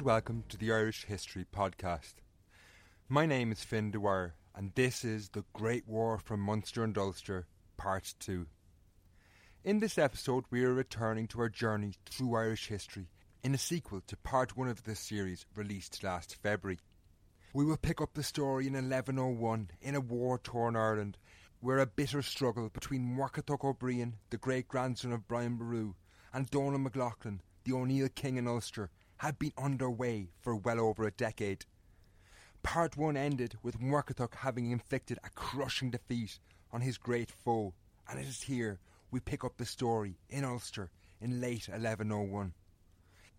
and welcome to the Irish History Podcast. My name is Fin Dwyer, and this is The Great War from Munster and Ulster, Part 2. In this episode, we are returning to our journey through Irish history in a sequel to Part 1 of this series released last February. We will pick up the story in 1101 in a war torn Ireland, where a bitter struggle between Muirchertach O'Brien, the great grandson of Brian Boru, and Donald MacLaughlin, the O'Neill King in Ulster, had been underway for well over a decade. Part 1 ended with Muirchertach having inflicted a crushing defeat on his great foe, and it is here we pick up the story in Ulster in late 1101.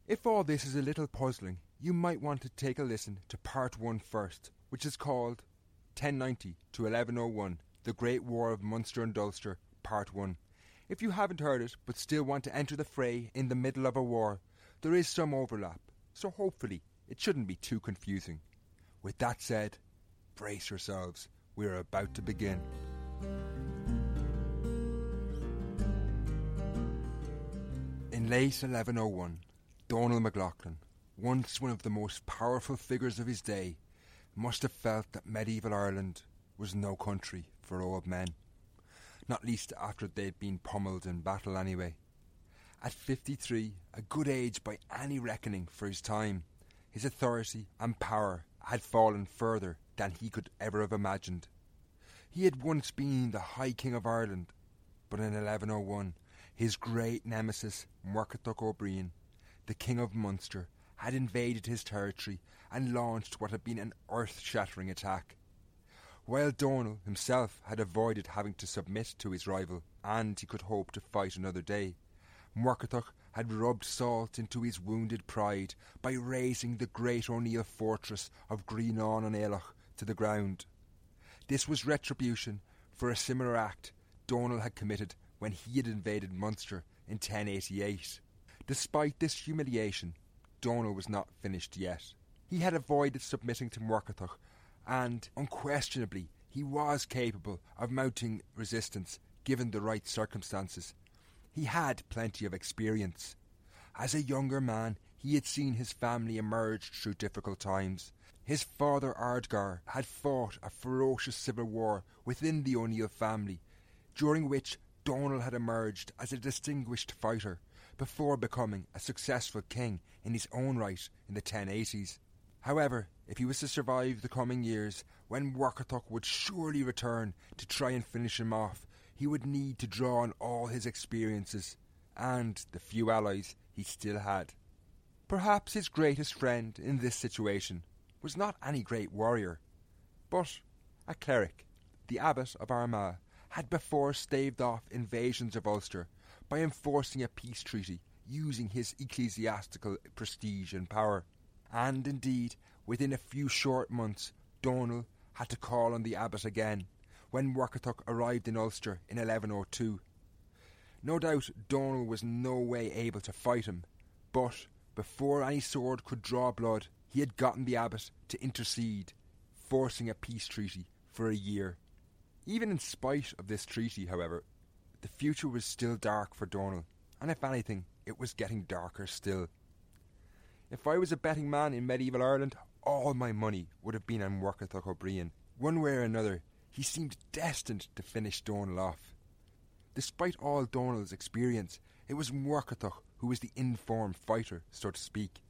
If all this is a little puzzling, you might want to take a listen to Part 1 first, which is called 1090 to 1101 The Great War of Munster and Ulster, Part 1. If you haven't heard it but still want to enter the fray in the middle of a war, there is some overlap, so hopefully it shouldn't be too confusing. With that said, brace yourselves, we are about to begin. In late 1101, Donald MacLaughlin, once one of the most powerful figures of his day, must have felt that medieval Ireland was no country for old men. Not least after they'd been pummelled in battle anyway. At 53, a good age by any reckoning for his time, his authority and power had fallen further than he could ever have imagined. He had once been the High King of Ireland, but in 1101, his great nemesis, Muirchertach O'Brien, the King of Munster, had invaded his territory and launched what had been an earth shattering attack. While Donal himself had avoided having to submit to his rival, and he could hope to fight another day, Muirchertach had rubbed salt into his wounded pride by razing the great O'Neill fortress of Grianán on Aileach to the ground. This was retribution for a similar act Donal had committed when he had invaded Munster in 1088. Despite this humiliation, Donal was not finished yet. He had avoided submitting to Muirchertach, and unquestionably he was capable of mounting resistance given the right circumstances. He had plenty of experience. As a younger man, he had seen his family emerge through difficult times. His father Ardgar had fought a ferocious civil war within the O'Neill family, during which Donal had emerged as a distinguished fighter before becoming a successful king in his own right in the 1080s. However, if he was to survive the coming years, when Muirchertach would surely return to try and finish him off, he would need to draw on all his experiences and the few allies he still had. Perhaps his greatest friend in this situation was not any great warrior, but a cleric. The Abbot of Armagh had before staved off invasions of Ulster by enforcing a peace treaty using his ecclesiastical prestige and power. And indeed, within a few short months, Donal had to call on the abbot again when Muirchertach arrived in Ulster in 1102. No doubt Donal was no way able to fight him, but before any sword could draw blood, he had gotten the abbot to intercede, forcing a peace treaty for a year. Even in spite of this treaty, however, the future was still dark for Donal, and if anything, it was getting darker still. If I was a betting man in medieval Ireland, all my money would have been on Muirchertach O'Brien. One way or another, he seemed destined to finish Donal off. Despite all Donal's experience, it was Muirchertach who was the informed fighter, so to speak.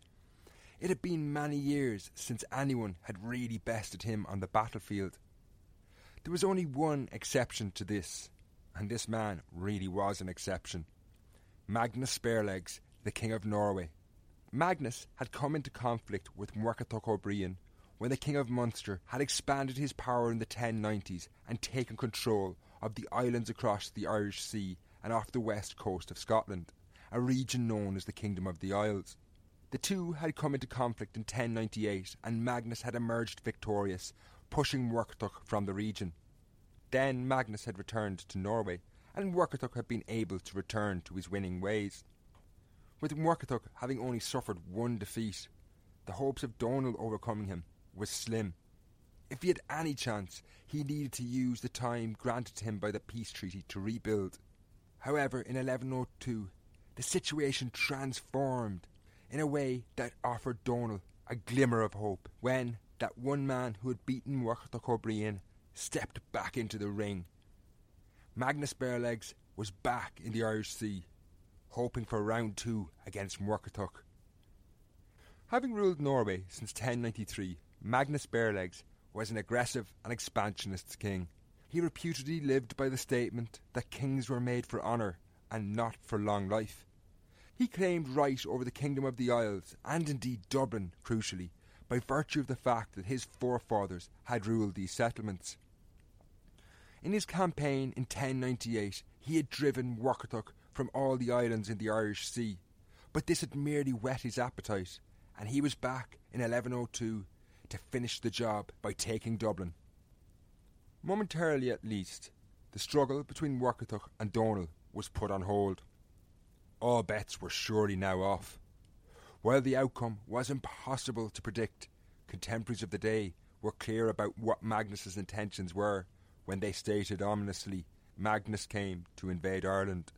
It had been many years since anyone had really bested him on the battlefield. There was only one exception to this, and this man really was an exception. Magnus Barelegs, the King of Norway. Magnus had come into conflict with Muirchertach O'Brien when the King of Munster had expanded his power in the 1090s and taken control of the islands across the Irish Sea and off the west coast of Scotland, a region known as the Kingdom of the Isles. The two had come into conflict in 1098 and Magnus had emerged victorious, pushing Muirchertach from the region. Then Magnus had returned to Norway, and Muirchertach had been able to return to his winning ways. With Muirchertach having only suffered one defeat, the hopes of Donal overcoming him was slim. If he had any chance, he needed to use the time granted to him by the peace treaty to rebuild. However, in 1102, the situation transformed in a way that offered Donal a glimmer of hope when that one man who had beaten Muirchertach O'Brien stepped back into the ring. Magnus Barelegs was back in the Irish Sea, hoping for round two against Muirchertach. Having ruled Norway since 1093, Magnus Barelegs was an aggressive and expansionist king. He reputedly lived by the statement that kings were made for honour and not for long life. He claimed right over the Kingdom of the Isles, and indeed Dublin, crucially, by virtue of the fact that his forefathers had ruled these settlements. In his campaign in 1098, he had driven Muirchertach from all the islands in the Irish Sea, but this had merely whet his appetite, and he was back in 1102 to finish the job by taking Dublin. Momentarily at least, the struggle between Muirchertach and Donal was put on hold. All bets were surely now off. While the outcome was impossible to predict, contemporaries of the day were clear about what Magnus's intentions were when they stated ominously Magnus came to invade Ireland.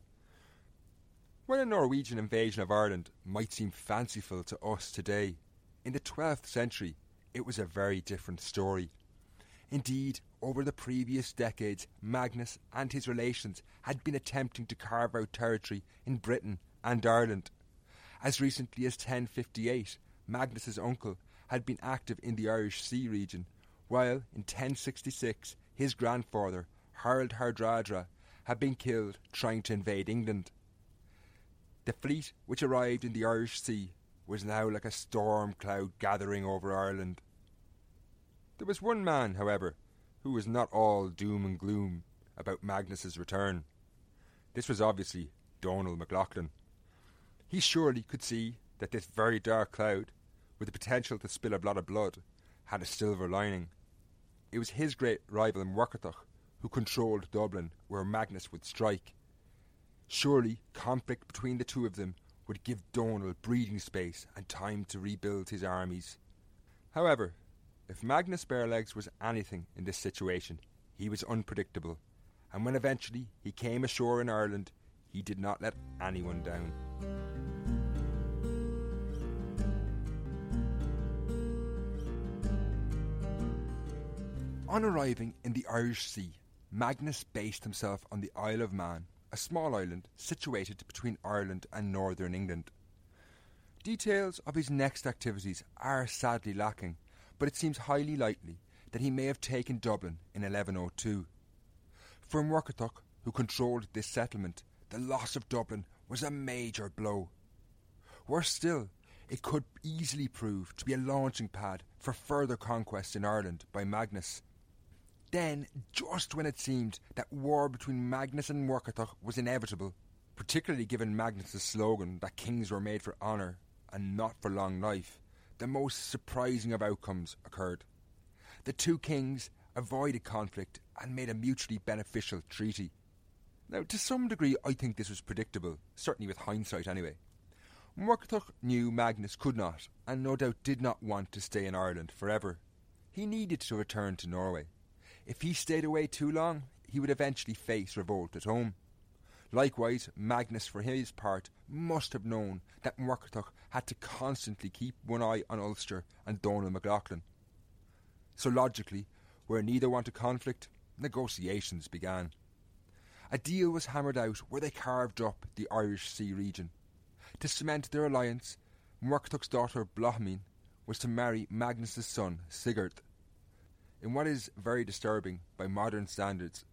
While a Norwegian invasion of Ireland might seem fanciful to us today, in the 12th century it was a very different story. Indeed, over the previous decades, Magnus and his relations had been attempting to carve out territory in Britain and Ireland. As recently as 1058, Magnus's uncle had been active in the Irish Sea region, while in 1066 his grandfather, Harald Hardrada, had been killed trying to invade England. The fleet which arrived in the Irish Sea was now like a storm cloud gathering over Ireland. There was one man, however, who was not all doom and gloom about Magnus's return. This was obviously Donal MacLachlan. He surely could see that this very dark cloud, with the potential to spill a lot of blood, had a silver lining. It was his great rival in Muirchertach who controlled Dublin, where Magnus would strike. Surely conflict between the two of them would give Donal breathing space and time to rebuild his armies. However, if Magnus Barelegs was anything in this situation, he was unpredictable, and when eventually he came ashore in Ireland, he did not let anyone down. On arriving in the Irish Sea, Magnus based himself on the Isle of Man, a small island situated between Ireland and northern England. Details of his next activities are sadly lacking, but it seems highly likely that he may have taken Dublin in 1102. For Muirchertach, who controlled this settlement, the loss of Dublin was a major blow. Worse still, it could easily prove to be a launching pad for further conquests in Ireland by Magnus. Then, just when it seemed that war between Magnus and Muirchertach was inevitable, particularly given Magnus's slogan that kings were made for honour and not for long life, the most surprising of outcomes occurred. The two kings avoided conflict and made a mutually beneficial treaty. Now, to some degree, I think this was predictable, certainly with hindsight anyway. Muirchertach knew Magnus could not, and no doubt did not want to stay in Ireland forever. He needed to return to Norway. If he stayed away too long, he would eventually face revolt at home. Likewise, Magnus, for his part, must have known that Muirchertach had to constantly keep one eye on Ulster and Donald MacLauchlan. So logically, where neither wanted conflict, negotiations began. A deal was hammered out where they carved up the Irish Sea region. To cement their alliance, Muirchertach's daughter Bláthmín was to marry Magnus's son Sigurd. In what is very disturbing by modern standards,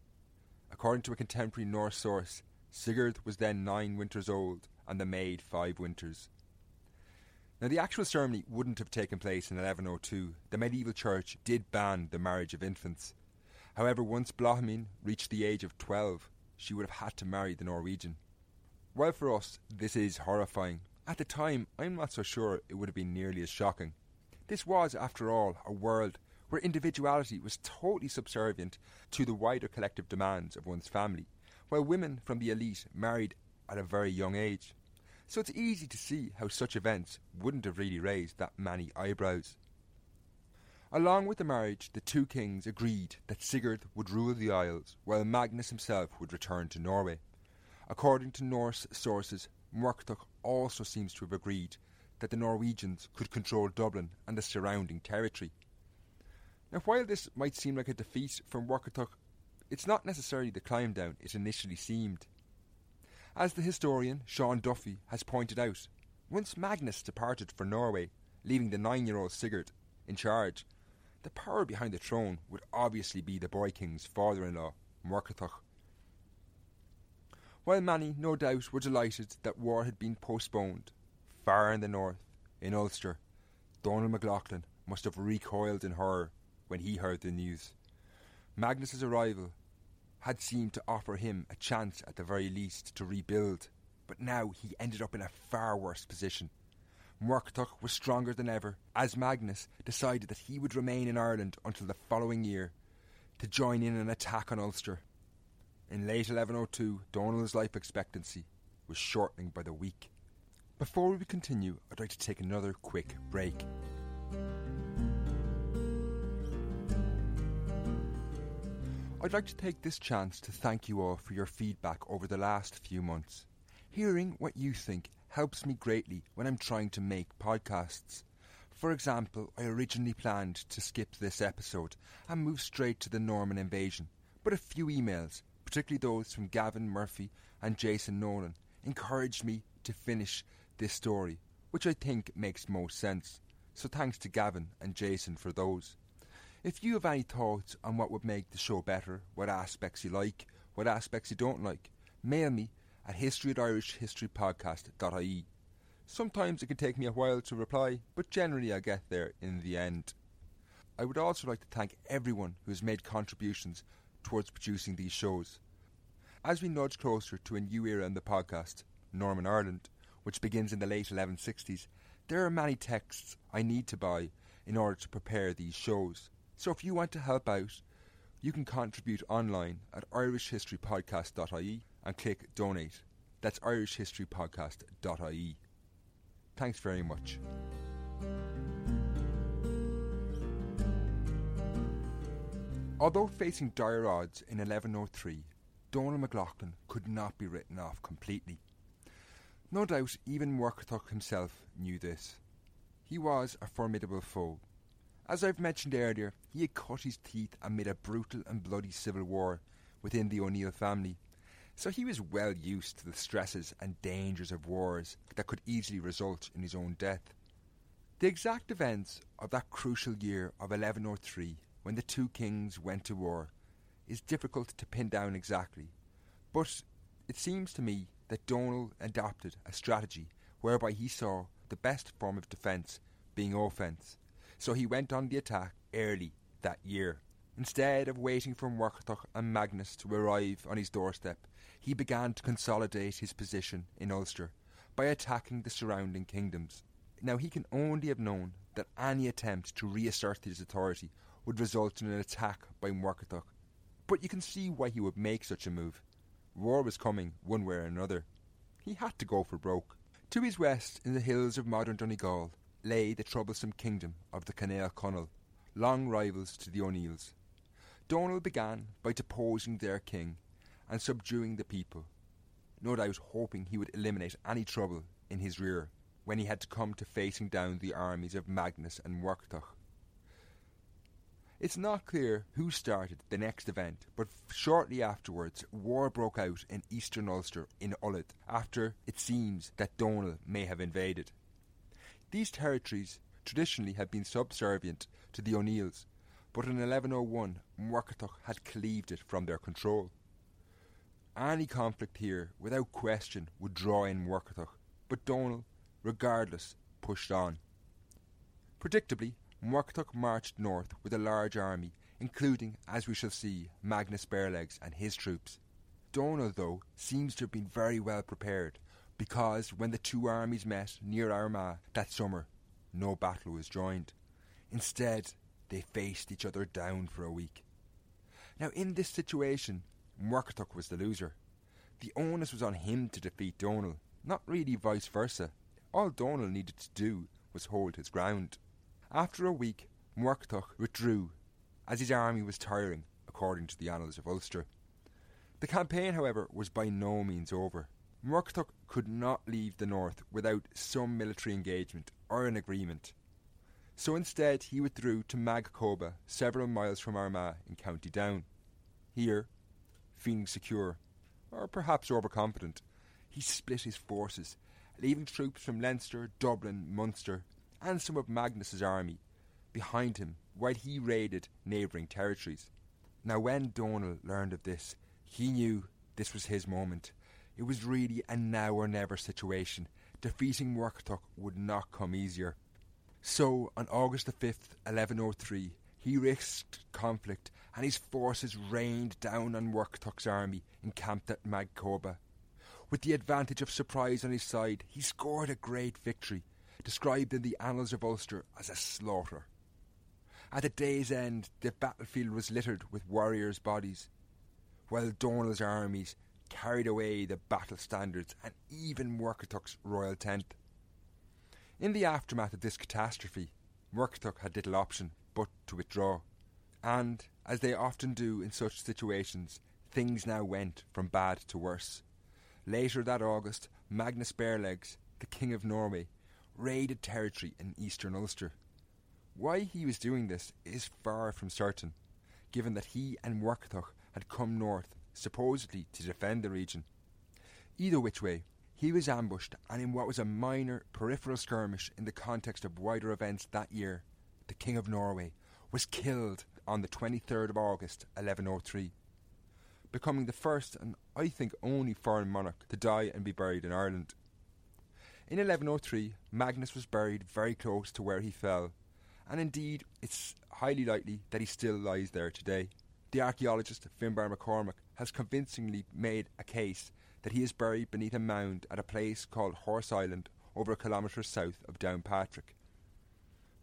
according to a contemporary Norse source, Sigurd was then nine winters old and the maid five winters. Now, the actual ceremony wouldn't have taken place in 1102. The medieval church did ban the marriage of infants. However, once Bláthmín reached the age of 12, she would have had to marry the Norwegian. While for us this is horrifying, at the time I'm not so sure it would have been nearly as shocking. This was, after all, a world where individuality was totally subservient to the wider collective demands of one's family, while women from the elite married at a very young age. So it's easy to see how such events wouldn't have really raised that many eyebrows. Along with the marriage, the two kings agreed that Sigurd would rule the Isles, while Magnus himself would return to Norway. According to Norse sources, Muirchertach also seems to have agreed that the Norwegians could control Dublin and the surrounding territory. Now, while this might seem like a defeat for Muirchertach, it's not necessarily the climb down it initially seemed. As the historian Sean Duffy has pointed out, once Magnus departed for Norway, leaving the nine year old Sigurd in charge, the power behind the throne would obviously be the boy king's father in law, Muirchertach. While many, no doubt, were delighted that war had been postponed, far in the north, in Ulster, Donald MacLauchlan must have recoiled in horror when he heard the news. Magnus's arrival had seemed to offer him a chance at the very least to rebuild, but now he ended up in a far worse position. Muirchertach was stronger than ever, as Magnus decided that he would remain in Ireland until the following year to join in an attack on Ulster. In late 1102, Donald's life expectancy was shortening by the week. Before we continue, I'd like to take another quick break. I'd like to take this chance to thank you all for your feedback over the last few months. Hearing what you think helps me greatly when I'm trying to make podcasts. For example, I originally planned to skip this episode and move straight to the Norman invasion, but a few emails, particularly those from Gavin Murphy and Jason Nolan, encouraged me to finish this story, which I think makes most sense. So thanks to Gavin and Jason for those. If you have any thoughts on what would make the show better, what aspects you like, what aspects you don't like, mail me at history at irishhistorypodcast.ie. Sometimes it can take me a while to reply, but generally I get there in the end. I would also like to thank everyone who has made contributions towards producing these shows. As we nudge closer to a new era in the podcast, Norman Ireland, which begins in the late 1160s, there are many texts I need to buy in order to prepare these shows. So if you want to help out, you can contribute online at irishhistorypodcast.ie and click donate. That's irishhistorypodcast.ie. Thanks very much. Although facing dire odds in 1103, Donald MacLauchlan could not be written off completely. No doubt even Muirchertach himself knew this. He was a formidable foe. As I've mentioned earlier, he had cut his teeth amid a brutal and bloody civil war within the O'Neill family, so he was well used to the stresses and dangers of wars that could easily result in his own death. The exact events of that crucial year of 1103, when the two kings went to war, is difficult to pin down exactly, but it seems to me that Donald adopted a strategy whereby he saw the best form of defence being offence, so he went on the attack early that year. Instead of waiting for Muirchertach and Magnus to arrive on his doorstep, he began to consolidate his position in Ulster by attacking the surrounding kingdoms. Now he can only have known that any attempt to reassert his authority would result in an attack by Muirchertach, but you can see why he would make such a move. war was coming one way or another. He had to go for broke. To his west, in the hills of modern Donegal, lay the troublesome kingdom of the Cinel Conall, long rivals to the O'Neills. Donal began by deposing their king and subduing the people, no doubt hoping he would eliminate any trouble in his rear when he had to come to facing down the armies of Magnus and Muirchertach. It's not clear who started the next event, but shortly afterwards, war broke out in eastern Ulster in Ulaid after it seems that Donal may have invaded. These territories traditionally had been subservient to the O'Neills, but in 1101 Muirchertach had cleaved it from their control. Any conflict here, without question, would draw in Muirchertach, but Donal, regardless, pushed on. Predictably, Muirchertach marched north with a large army, including, as we shall see, Magnus Barelegs and his troops. Donal, though, seems to have been very well prepared, because when the two armies met near Armagh that summer, no battle was joined. Instead, they faced each other down for a week. Now, in this situation, Muirchertach was the loser. The onus was on him to defeat Donal, not really vice versa. All Donal needed to do was hold his ground. After a week, Muirchertach withdrew, as his army was tiring, according to the annals of Ulster. The campaign, however, was by no means over. Muirchertach could not leave the north without some military engagement or an agreement. So instead, he withdrew to Mag Coba, several miles from Armagh in County Down. Here, feeling secure, or perhaps overconfident, he split his forces, leaving troops from Leinster, Dublin, Munster, and some of Magnus's army behind him while he raided neighbouring territories. Now, when Donal learned of this, he knew this was his moment. It was really a now or never situation. Defeating Muirchertach would not come easier. So, on August the 5th, 1103, he risked conflict and his forces rained down on Muirchertach's army encamped at Mag Coba. With the advantage of surprise on his side, he scored a great victory, described in the annals of Ulster as a slaughter. At the day's end, the battlefield was littered with warriors' bodies, while Donal's armies carried away the battle standards and even Muirchertach's royal tent. In the aftermath of this catastrophe, Muirchertach had little option but to withdraw, and, as they often do in such situations, things now went from bad to worse. Later that August, Magnus Barelegs, the King of Norway, raided territory in eastern Ulster. Why he was doing this is far from certain, given that he and Muirchertach had come north, supposedly to defend the region. Either which way, he was ambushed, and in what was a minor peripheral skirmish in the context of wider events that year, the King of Norway was killed on the 23rd of August 1103, becoming the first and I think only foreign monarch to die and be buried in Ireland. In 1103, Magnus was buried very close to where he fell, and indeed it's highly likely that he still lies there today. The archaeologist Finbar McCormick has convincingly made a case that he is buried beneath a mound at a place called Horse Island, over a kilometre south of Downpatrick.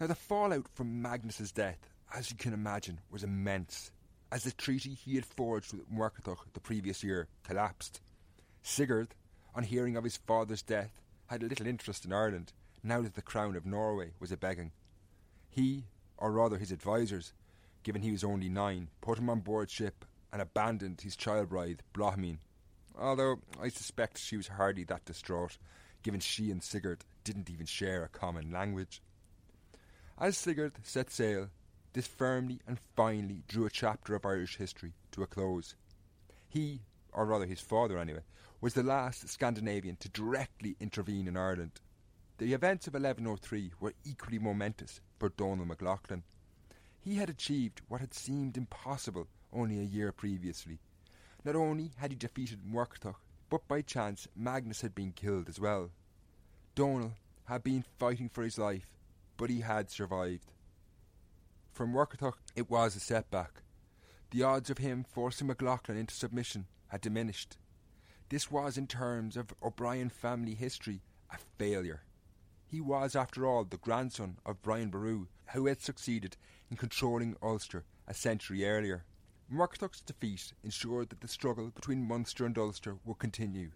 Now, the fallout from Magnus's death, as you can imagine, was immense, as the treaty he had forged with Muirchertach the previous year collapsed. Sigurd, on hearing of his father's death, had little interest in Ireland, now that the crown of Norway was a begging. He, or rather his advisers, given he was only nine, put him on board ship and abandoned his child bride, Bláthmín, although I suspect she was hardly that distraught, given she and Sigurd didn't even share a common language. As Sigurd set sail, this firmly and finally drew a chapter of Irish history to a close. He, or rather his father anyway, was the last Scandinavian to directly intervene in Ireland. The events of 1103 were equally momentous for Donal MacLachlan. He had achieved what had seemed impossible only a year previously. Not only had he defeated Muirchertach, but by chance Magnus had been killed as well. Donal had been fighting for his life, but he had survived. For Muirchertach, it was a setback. The odds of him forcing MacLachlan into submission had diminished. This was, in terms of O'Brien family history, a failure. He was, after all, the grandson of Brian Boru, who had succeeded in controlling Ulster a century earlier. Muirchertach's defeat ensured that the struggle between Munster and Ulster would continue,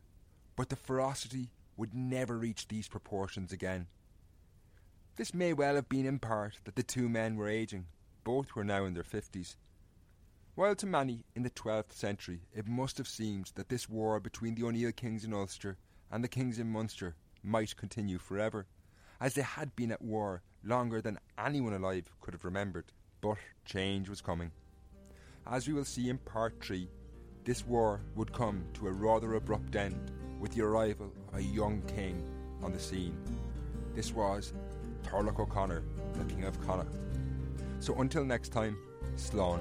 but the ferocity would never reach these proportions again. This may well have been in part that the two men were aging, both were now in their fifties. While to many in the 12th century it must have seemed that this war between the O'Neill kings in Ulster and the kings in Munster might continue forever, as they had been at war longer than anyone alive could have remembered. But change was coming. As we will see in part 3, this war would come to a rather abrupt end with the arrival of a young king on the scene. This was Turlough O'Connor, the King of Connacht. So until next time, Slán.